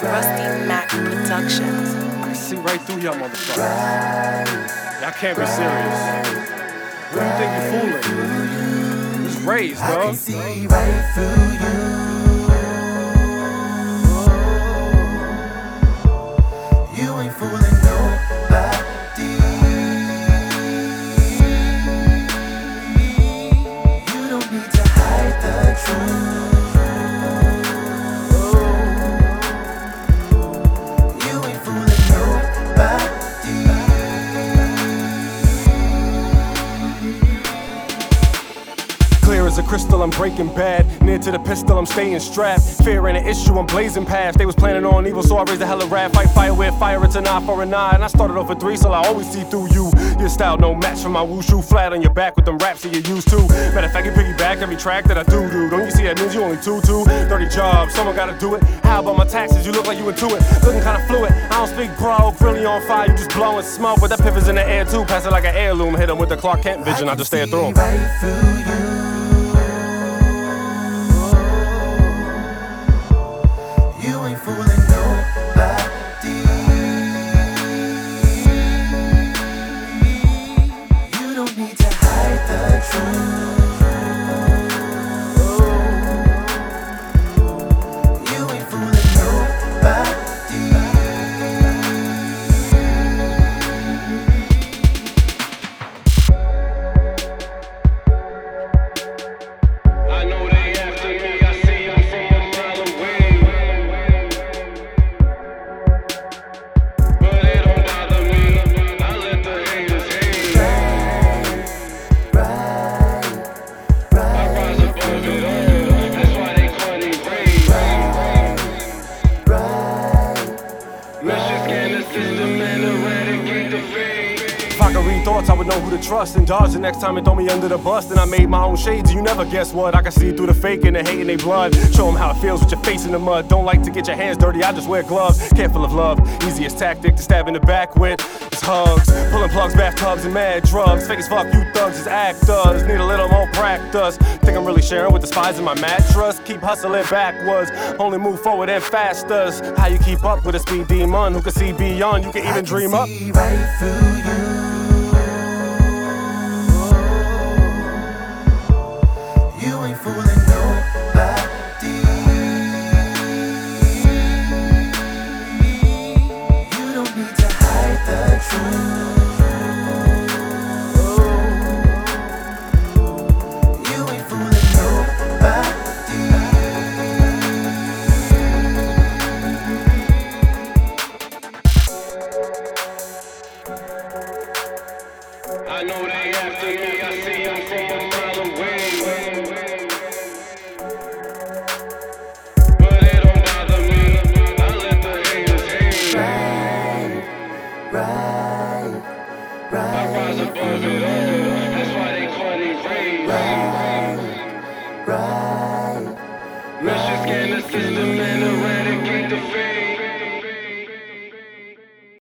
Rusty Mack Productions. I can see right through y'all motherfuckers. Y'all can't be serious. What do you think you're fooling? It's Raze, dog. see right through you. You ain't fooling nobody. As a crystal, I'm breaking bad. Near to the pistol, I'm staying strapped. Fear ain't an issue, I'm blazing past. They was planning on evil, so I raised a hella wrath. Fight fire with fire, it's an eye for an eye. And I started off with three, so I always see through you. Your style, no match for my wushu. Flat on your back with them raps that you used to. Matter of fact, you piggyback every track that I do, do. Don't you see that means you only two, two? Dirty job, someone gotta do it. How about my taxes? You look like you into it. Looking kinda fluid. I don't speak broke, really on fire. You just blowing smoke, but that pivot's in the air too. Pass it like an heirloom. Hit him with the Clark Kent vision. I just stare through him. Right through. You I could read thoughts, I would know who to trust and dodge the next time it throw me under the bus. And I made my own shades, you never guess what. I can see through the fake and the hate in their blood. Show them how it feels with your face in the mud. Don't like to get your hands dirty, I just wear gloves. Careful of love, easiest tactic to stab in the back with is hugs. Pulling plugs, bathtubs, and mad drugs. Fake as fuck, you thugs is actors. Need a little more practice. Think I'm really sharing with the spies in my mattress. Keep hustling backwards, only move forward and faster. How you keep up with a speed demon who can see beyond? You can even dream up. Right through. You I know they after me, I see them from a mile away. But it don't bother me, I let the haters hate. Right, right, right. I rise above it all, that's why they call me Raze. Right, right. Let's just get in the system.